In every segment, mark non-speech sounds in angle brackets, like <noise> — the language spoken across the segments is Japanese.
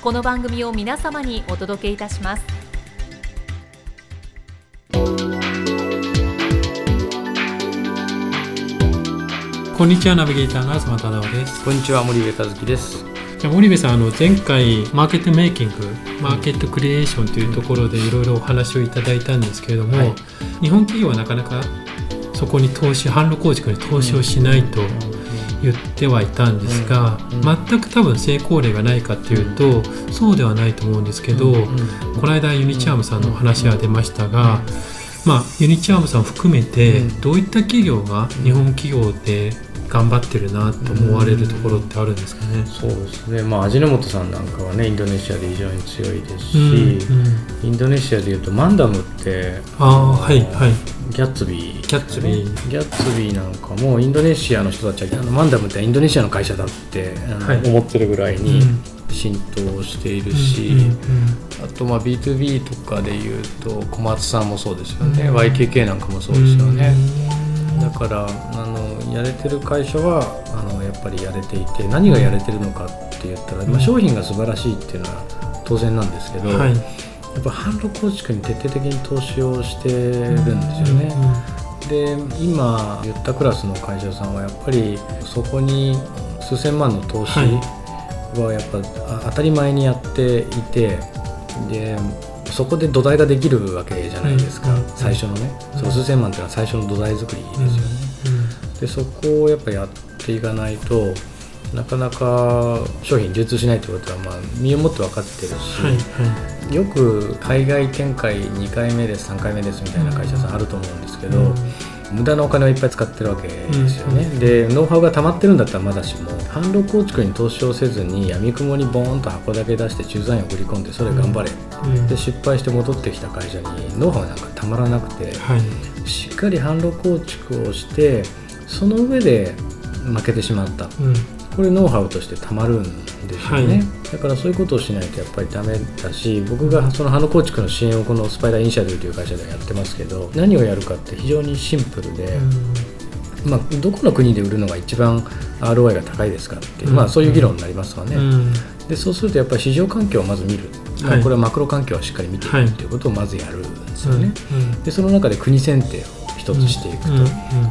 この番組を皆様にお届けいたします。こんにちはナビゲーターの東忠夫です。こんにちは森部和樹です。じゃあ森部さんあの前回マーケットメイキングマーケットクリエーションというところでいろいろお話をいただいたんですけれども、はい、日本企業はなかなかそこに投資販路構築に投資をしないと言ってはいたんですが、全く多分成功例がないかっていうと、そうではないと思うんですけど、この間ユニチャームさんの話が出ましたが、まあ、ユニチャームさん含めてどういった企業が日本企業で頑張ってるなと思われるところってあるんですかね、うん、そうですね、まあ、味の素さんなんかはねインドネシアで非常に強いですし、うんうん、インドネシアでいうとマンダムってあはいはい。ギャッツビー、ギャッツビー。ギャッツビーなんかもインドネシアの人たちはマンダムってインドネシアの会社だってはい、思ってるぐらいに浸透しているし、あとまあ B2B とかでいうと小松さんもそうですよね、YKK なんかもそうですよね。だからあのやれてる会社はあのやっぱりやれていて何がやれてるのかって言ったら、まあ、商品が素晴らしいっていうのは当然なんですけど、はい、やっぱ販路構築に徹底的に投資をしてるんですよね。で今言ったクラスの会社さんはやっぱりそこに数千万の投資はやっぱ当たり前にやっていてでそこで土台ができるわけじゃないですか、うん、最初のね、うん、その数千万っていうのは最初の土台作りですよね、うん、でそこをやっぱやっていかないとなかなか商品流通しないということはまあ身をもって分かってるし、はいはい、よく海外展開2回目です3回目ですみたいな会社さんあると思うんですけど、無駄なお金をいっぱい使ってるわけですよね、うん、でノウハウが溜まってるんだったらまだしも販路構築に投資をせずにやみくもにボーンと箱だけ出して駐在員を送り込んでそれ頑張れ、うん、で失敗して戻ってきた会社にノウハウなんかたまらなくて、はい、しっかり販路構築をしてその上で負けてしまった、うんこれノウハウとしてたまるんですよね、はい、だからそういうことをしないとやっぱりダメだし僕がそのハノ構築の支援をこのスパイダーイニシアティブという会社でやってますけど何をやるかって非常にシンプルで、まあ、どこの国で売るのが一番 ROI が高いですかって、まあ、そういう議論になりますわね、でそうするとやっぱり市場環境をまず見る、まあ、これはマクロ環境はしっかり見ていくということをまずやるんですよね、でその中で国選定を一つしていくと、うんうん、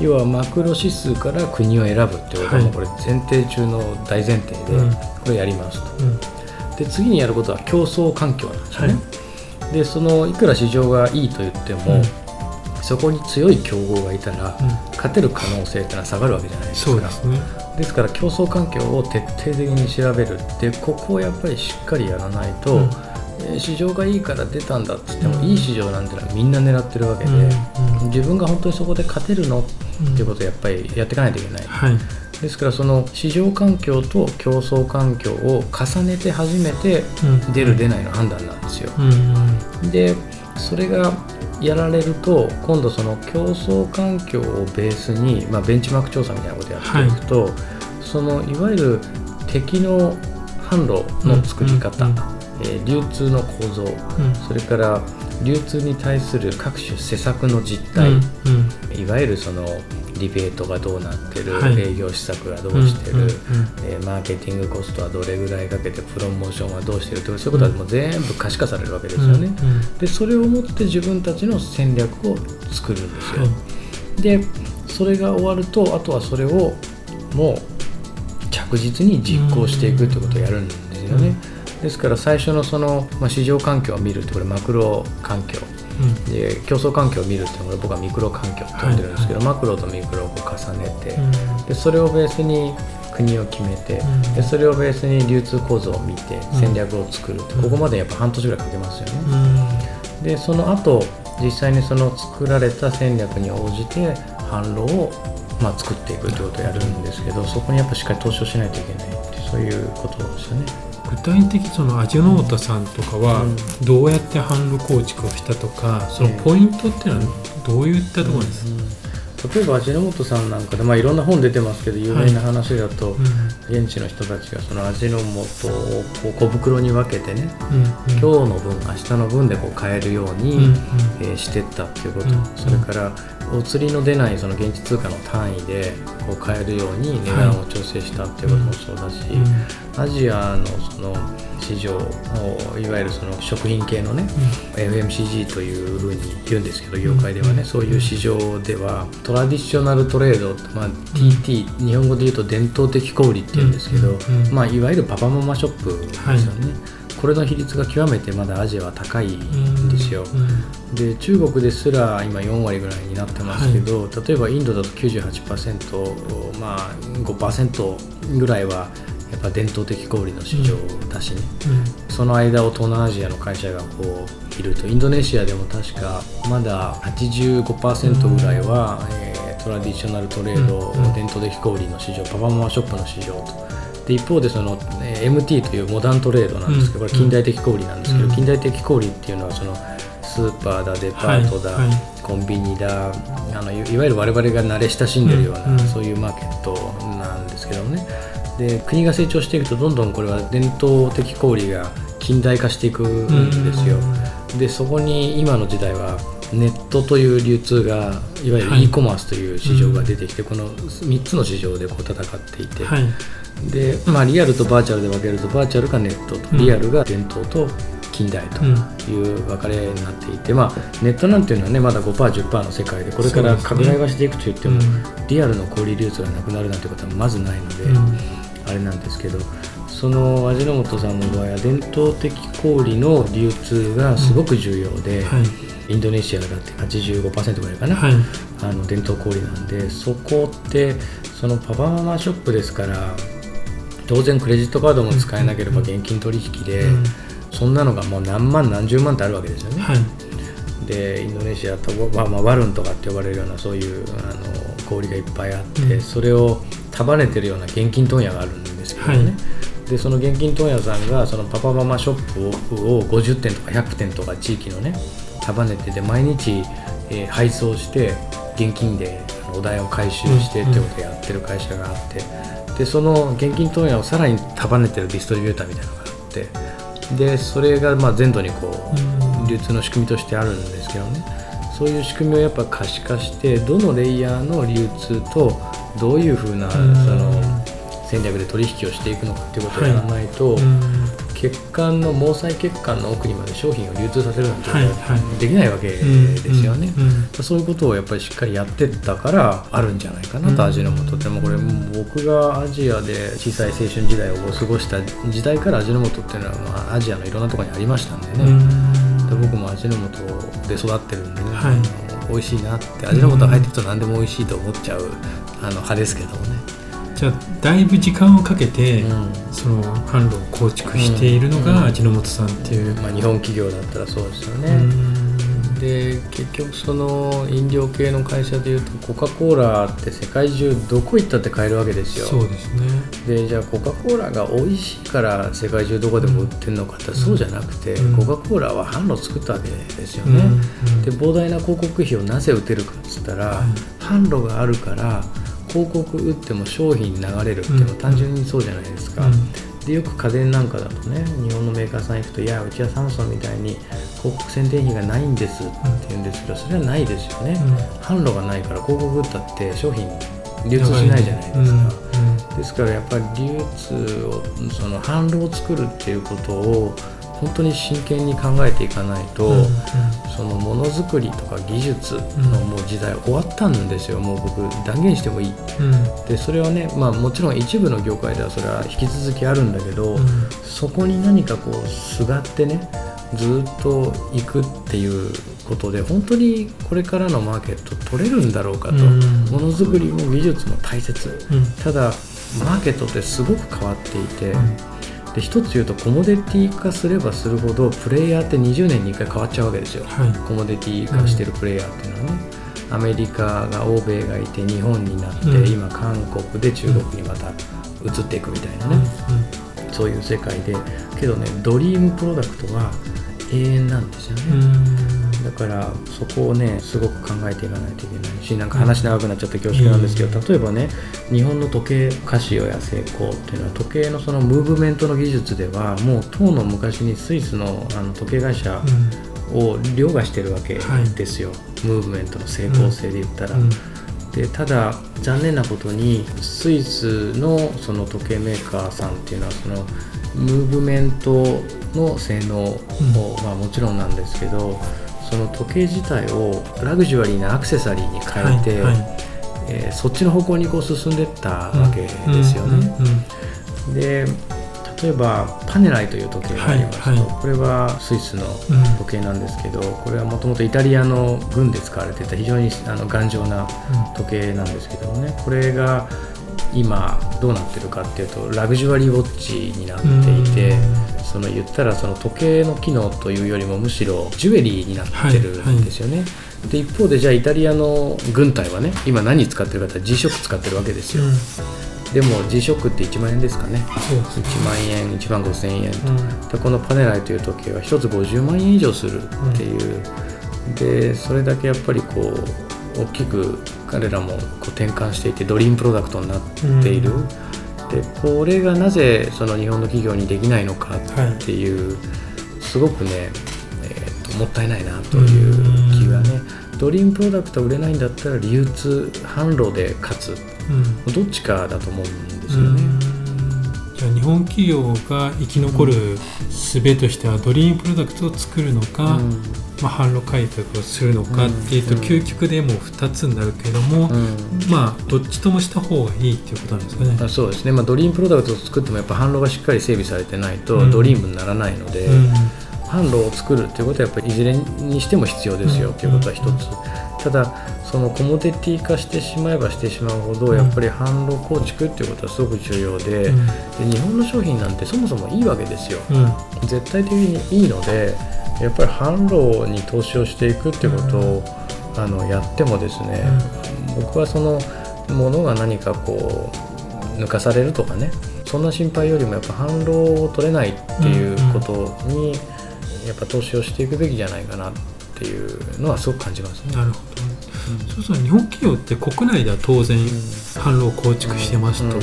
要はマクロ指数から国を選ぶっていうこともこれ前提中の大前提でこれやりますと、で次にやることは競争環境なんですね、はい、でそのいくら市場がいいと言っても、そこに強い競合がいたら、勝てる可能性ってのは下がるわけじゃないですか。ですね、から競争環境を徹底的に調べるってここをやっぱりしっかりやらないと、市場がいいから出たんだっつっても、いい市場なんてのはみんな狙ってるわけで、自分が本当にそこで勝てるのっていうことをやっぱりやっていかないといけない、はい、ですからその市場環境と競争環境を重ねて初めて出る出ないの判断なんですよ、でそれがやられると今度その競争環境をベースに、まあ、ベンチマーク調査みたいなことをやっていくと、はい、そのいわゆる敵の販路の作り方、うんうんえ流通の構造、うん、それから流通に対する各種施策の実態、うんうん、いわゆるそのリベートがどうなってる、はい、営業施策がどうしてる、えー、マーケティングコストはどれぐらいかけてプロモーションはどうしてるとかそういうことはもう全部可視化されるわけですよね。でそれをもって自分たちの戦略を作るんですよ。はい、でそれが終わるとあとはそれをもう着実に実行していくってことをやるんですよね。ですから最初のその、まあ、市場環境を見るってこれマクロ環境。で競争環境を見るっていうのは僕はミクロ環境って呼んでるんですけど、はいはい、マクロとミクロを重ねて、うん、でそれをベースに国を決めて、うん、でそれをベースに流通構造を見て戦略を作る、うん、ここまでやっぱ半年ぐらいかけますよね。でその後実際にその作られた戦略に応じて販路をまあ作っていくということをやるんですけどそこにやっぱしっかり投資をしないといけないってそういうことですよね。具体的その味の素さんとかはどうやって販路構築をしたとか、そのポイントっていうのはどういったところですか、例えば味の素さんなんかで、まあ、いろんな本出てますけど有名な話だと、はいうん、現地の人たちがその味の素をこう小袋に分けてね、うんうん、今日の分明日の分でこう買えるように、うんうん、えー、してったっていうこと、うんうん、それからお釣りの出ないその現地通貨の単位でこう買えるように値段を調整したっていうこともそうだし、はい、アジアのその市場いわゆるその食品系のね、うん、FMCG というふうに言うんですけど業界ではね、うん、そういう市場ではトラディショナルトレード、まあ、TT、うん、日本語で言うと伝統的小売っていうんですけど、まあ、いわゆるパパママショップですよね。はいこれの比率が極めてまだアジアは高いんですよ、で中国ですら今4割ぐらいになってますけど、はい、例えばインドだと98%まあ5%ぐらいはやっぱ伝統的小売の市場だしね、うん。うん、その間を東南アジアの会社がこういるとインドネシアでも確かまだ85%ぐらいは、うん、えー、トラディショナルトレード、伝統的小売の市場パパママショップの市場と。で一方でその、え MT というモダントレードなんですけど、これ近代的小売なんですけど、近代的小売っていうのはそのスーパーだデパートだ、はいはい、コンビニだあのいわゆる我々が慣れ親しんでるような、うん、そういうマーケットなんですけどね。で国が成長していくとどんどんこれは伝統的小売が近代化していくんですよ、でそこに今の時代はネットという流通がいわゆる e コマースという市場が出てきて、はい、この3つの市場でこう戦っていて、はい、でまあ、リアルとバーチャルで分けるとバーチャルがネットと、リアルが伝統と近代という分かれになっていて、まあ、ネットなんていうのはねまだ 5%10% の世界でこれから拡大はしていくといっても、リアルの小売流通がなくなるなんてことはまずないので、あれなんですけどその味の素さんの場合は伝統的小売の流通がすごく重要で、はい、インドネシアだって85%ぐらいかな、はい、あの伝統小売なんでそこってそのパパママショップですから当然クレジットカードも使えなければ現金取引で、うん、そんなのがもう何万何十万ってあるわけですよね。はい、でインドネシアと、まあ、まあ、ワルンとかって呼ばれるようなそういうあの氷がいっぱいあって、うん、それを束ねてるような現金問屋があるんですけどね。はい。でその現金問屋さんがそのパパママショップを50店とか100店とか地域のね束ねてで毎日、えー、配送して現金でお題を回収してってことをやってる会社があって、でその現金問屋をさらに束ねてるディストリビューターみたいなのがあってでそれがまあ全土にこう流通の仕組みとしてあるんですけどね。そういう仕組みをやっぱ可視化してどのレイヤーの流通とどういうふうなその戦略で取引をしていくのかっていうことをやらないと、はい血管の毛細血管の奥にまで商品を流通させるなんてできないわけですよね、そういうことをやっぱりしっかりやってったからあるんじゃないかなと、味の素ってもこれ僕がアジアで小さい青春時代を過ごした時代から味の素っていうのは、まあ、アジアのいろんなところにありましたんでね、で僕も味の素で育ってるんでね、はい、美味しいなって味の素入ってくると何でも美味しいと思っちゃうあの派ですけどもねじゃあだいぶ時間をかけて、うん、その販路を構築しているのが味の素さんっていう、まあ、日本企業だったらそうですよね、で結局その飲料系の会社でいうとコカ・コーラって世界中どこ行ったって買えるわけですよ。そうですね。でじゃあコカ・コーラが美味しいから世界中どこでも売ってるのかって、そうじゃなくて、うん、コカ・コーラは販路作ったわけですよね、うん、で膨大な広告費をなぜ打てるかっつったら、販路があるから広告打っても商品流れるっていうのは単純にそうじゃないですか、うん、でよく家電なんかだとね日本のメーカーさん行くといやうちはサムソンみたいに広告宣伝費がないんですって言うんですけどそれはないですよね、うん、販路がないから広告打ったって商品流通しないじゃないですか、ですからやっぱり流通をその販路を作るっていうことを本当に真剣に考えていかないと、うんうん。そのものづくりとか技術のもう時代終わったんですよ。もう僕断言してもいい。うん。でそれはね、まあ、もちろん一部の業界ではそれは引き続きあるんだけど、うん。そこに何かこうすがってねずっと行くっていうことで本当にこれからのマーケット取れるんだろうかと、うん。ものづくりも技術も大切。うん。ただマーケットってすごく変わっていて、うんで一つ言うとコモディティ化すればするほどプレイヤーって20年に1回変わっちゃうわけですよ、はい。コモディティ化してるプレイヤーっていうのはね、アメリカが欧米がいて日本になって、うん。今韓国で中国にまた移っていくみたいなね、そういう世界で。けどねドリームプロダクトは永遠なんですよね、うんうんだからそこをねすごく考えていかないといけないしなんか話長くなっちゃって恐縮なんですけど、例えばね日本の時計カシオやセイコーっていうのは時計のそのムーブメントの技術ではもう当の昔にスイスのあの時計会社を凌駕してるわけですよ、ムーブメントの成功性で言ったら。うん。でただ残念なことにスイスのその時計メーカーさんっていうのはそのムーブメントの性能を、まあ、もちろんなんですけどその時計自体をラグジュアリーなアクセサリーに変えて、はいはい。えーそっちの方向にこう進んでいったわけですよね。うんうんで例えばパネライという時計がありますと、はいはい。これはスイスのうん。時計なんですけどこれはもともとイタリアの軍で使われていた非常にあの頑丈な時計なんですけどもねこれが今どうなってるかっていうとラグジュアリーウォッチになっていてその言ったらその時計の機能というよりもむしろジュエリーになってるんですよね。で一方でじゃあイタリアの軍隊はね今何使ってるかって G ショック使ってるわけですよ、うん。でも G ショックって1万円ですかね。そうですね。1万円1万5千円と、うん。でこのパネライという時計は1つ50万円以上するっていう、でそれだけやっぱりこう大きく彼らもこう転換していてドリームプロダクトになっている、でこれがなぜその日本の企業にできないのかっていう、すごくね、えーともったいないなという気がね、ドリームプロダクトが売れないんだったら流通販路で勝つ。うん。どっちかだと思うんですうよね。ん。じゃあ日本企業が生き残る術としてはドリームプロダクトを作るのか、うんまあ、販路開拓をするのかっていうと、うん。究極でもう2つになるけども、うん。まあどっちともした方がいいっていうことなんですかね。あそうですね、まあ、ドリームプロダクトを作ってもやっぱ販路がしっかり整備されてないとうん。ドリームにならないので、うん。販路を作るっていうことはやっぱりいずれにしても必要ですようん。っていうことは一つ、ただそのコモディティ化してしまえばしてしまうほどやっぱり販路構築っていうことはすごく重要で,、で日本の商品なんてそもそもいいわけですよ。うん。絶対的にいいのでやっぱり販路に投資をしていくっていうことを、あのやってもですね、僕はそのものが何かこう抜かされるとかねそんな心配よりもやっぱ販路を取れないっていうことにやっぱ投資をしていくべきじゃないかなっていうのはすごく感じますね。なるほど、そうそう日本企業って国内では当然販路を構築してますと、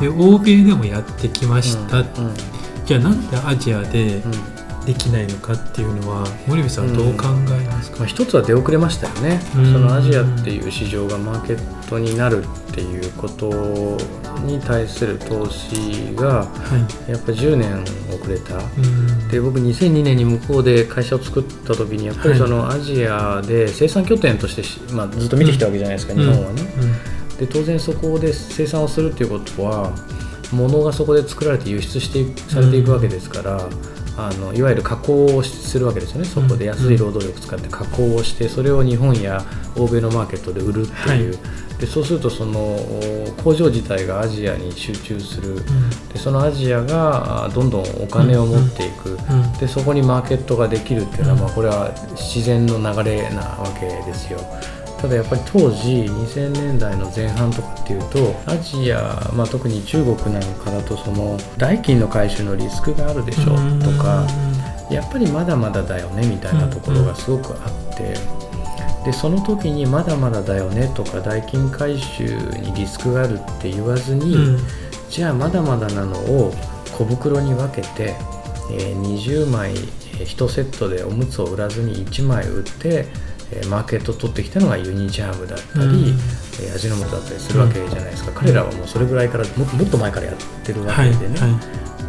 で欧米でもやってきました、じゃあなんでアジアでできないのかっていうのは森部さんはどう考えますか、まあ、一つは出遅れましたよね、うん。そのアジアっていう市場がマーケットになるっていうことに対する投資がはい。やっぱ10年遅れた。うん。で僕2002年に向こうで会社を作った時にやっぱりそのアジアで生産拠点としてし、まあ、ずっと見てきたわけじゃないですか、日本はね。で当然そこで生産をするっていうことは物がそこで作られて輸出していされていくわけですから、あのいわゆる加工をするわけですよね。そこで安い労働力を使って加工をしてそれを日本や欧米のマーケットで売るっていう、はでそうするとその工場自体がアジアに集中する、でそのアジアがあどんどんお金を持っていく、うん。でそこにマーケットができるっていうのは、うん。まあ、これは自然の流れなわけですよ。ただやっぱり当時2000年代の前半とかっていうとアジア、まあ、特に中国なんかだとその代金の回収のリスクがあるでしょとかやっぱりまだまだだよねみたいなところがすごくあってでその時にまだまだだよねとか代金回収にリスクがあるって言わずに、うん。じゃあまだまだなのを小袋に分けて、えー20枚1セットでおむつを売らずに1枚売って、えーマーケットを取ってきたのがユニチャームだったり、うん。えー味の素だったりするわけじゃないですか、彼らはもうそれぐらいからももっと前からやってるわけはいでね、は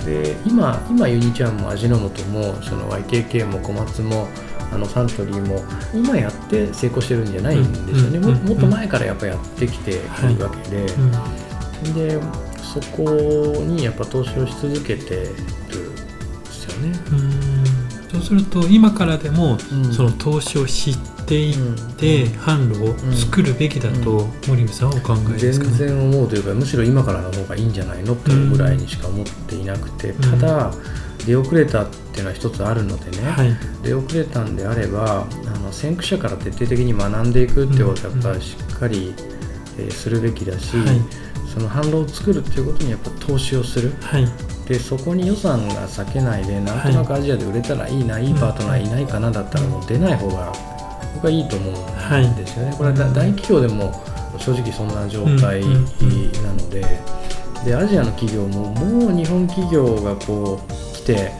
で今今ユニちゃんも味の素もその YKK も小松もあのサントリーも今やって成功してるんじゃないんですよね、ももっと前からやっぱやってきているわけで、でそこにやっぱ投資をし続けてるんですよね。そうすると今からでも、その投資を知っていって、販路を作るべきだと、森部さんはお考えですか、ね、全然思うというかむしろ今からの方がいいんじゃないのっていうぐらいにしか思っていなくて、ただ出遅れたっていうのは一つあるのでね、はい、出遅れたんであればあの先駆者から徹底的に学んでいくっていうことはやっぱりしっかり、えー、するべきだし、はい、その販路を作るっていうことにやっぱ投資をする、はい、でそこに予算が割けないでなんとなくアジアで売れたらいいな、い、いパートナーいないかなだったらもう出ない方が僕はいいと思うんですよね。これは大企業でも正直そんな状態なので。でアジアの企業ももう日本企業がこうて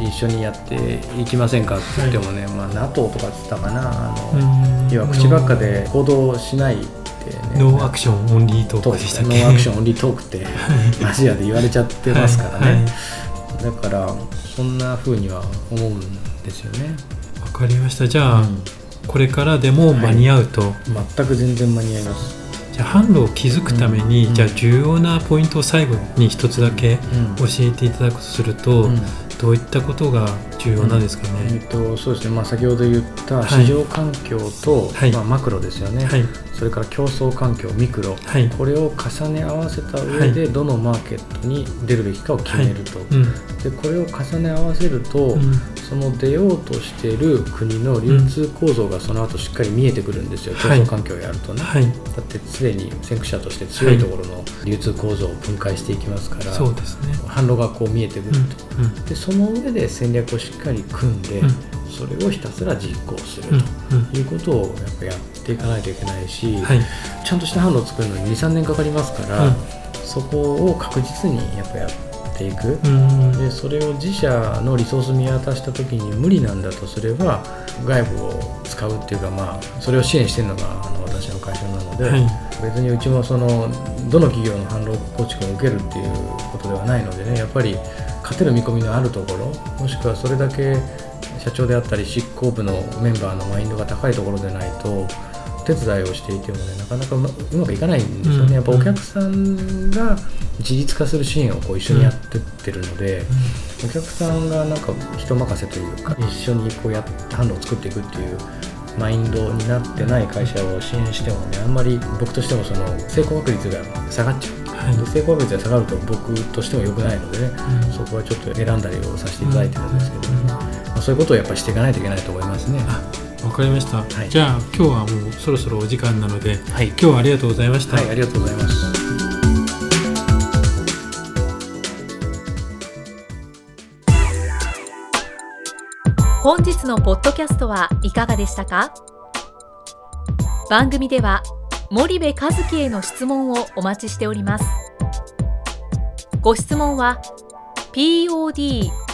一緒にやっていきませんかって言ってもね、はい、まあ、NATO とかっつったかなあの要は口ばっかで行動しないってね。 No action, only talk でしたっけ？ No action, only talk って <laughs> アジアで言われちゃってますからね、はい。はい、だからそんなふうには思うんですよね。わかりました。じゃあ、うん、これからでも間に合うと、全く全然間に合います。じゃあ販路を築くために、うん、じゃあ重要なポイントを最後に一つだけ教えていただくとすると、うん、どういったことが重要なんですかね？えっとそうですね。まあ先ほど言った市場環境と、はい、まあマクロですよね。はい、それから競争環境ミクロ、はい、これを重ね合わせた上でどのマーケットに出るべきかを決めると。うん、でこれを重ね合わせると、うん、その出ようとしている国の流通構造がその後しっかり見えてくるんですよ。競争環境をやるとね。だってすでに先駆者として強いところの流通構造を分解していきますから、そうですね。販路がこう見えてくると。でその上で戦略をしっかり組んで、うん、それをひたすら実行するということをやっぱやっていかないといけないし、はい、ちゃんとした販路を作るのに23年かかりますから、そこを確実にやっぱやっていく、でそれを自社のリソース見渡した時に無理なんだとすれば外部を使うっていうか、まあ、それを支援してるのがあの私の会社なので、はい、別にうちもそのどの企業の販路構築を受けるっていうことではないのでねやっぱり勝てる見込みのあるところもしくはそれだけ社長であったり執行部のメンバーのマインドが高いところでないと手伝いをしていてもねなかなかうまくいかないんですよね、やっぱお客さんが自立化する支援をこう一緒にやってってるので、お客さんがなんか人任せというか一緒にこうやって販路を作っていくっていうマインドになってない会社を支援してもねあんまり僕としてもその成功確率が下がっちゃう。はい、成功率が下がると僕としても良くないのでね、うん、そこはちょっと選んだりをさせていただいてるんですけど、ね、まあ、そういうことをやっぱりしていかないといけないと思いますね。わかりました、はい、じゃあ今日はもうそろそろお時間なので、はい、今日はありがとうございました。はい、ありがとうございます。本日のポッドキャストはいかがでしたか？番組では森部和樹への質問をお待ちしております。ご質問は podcast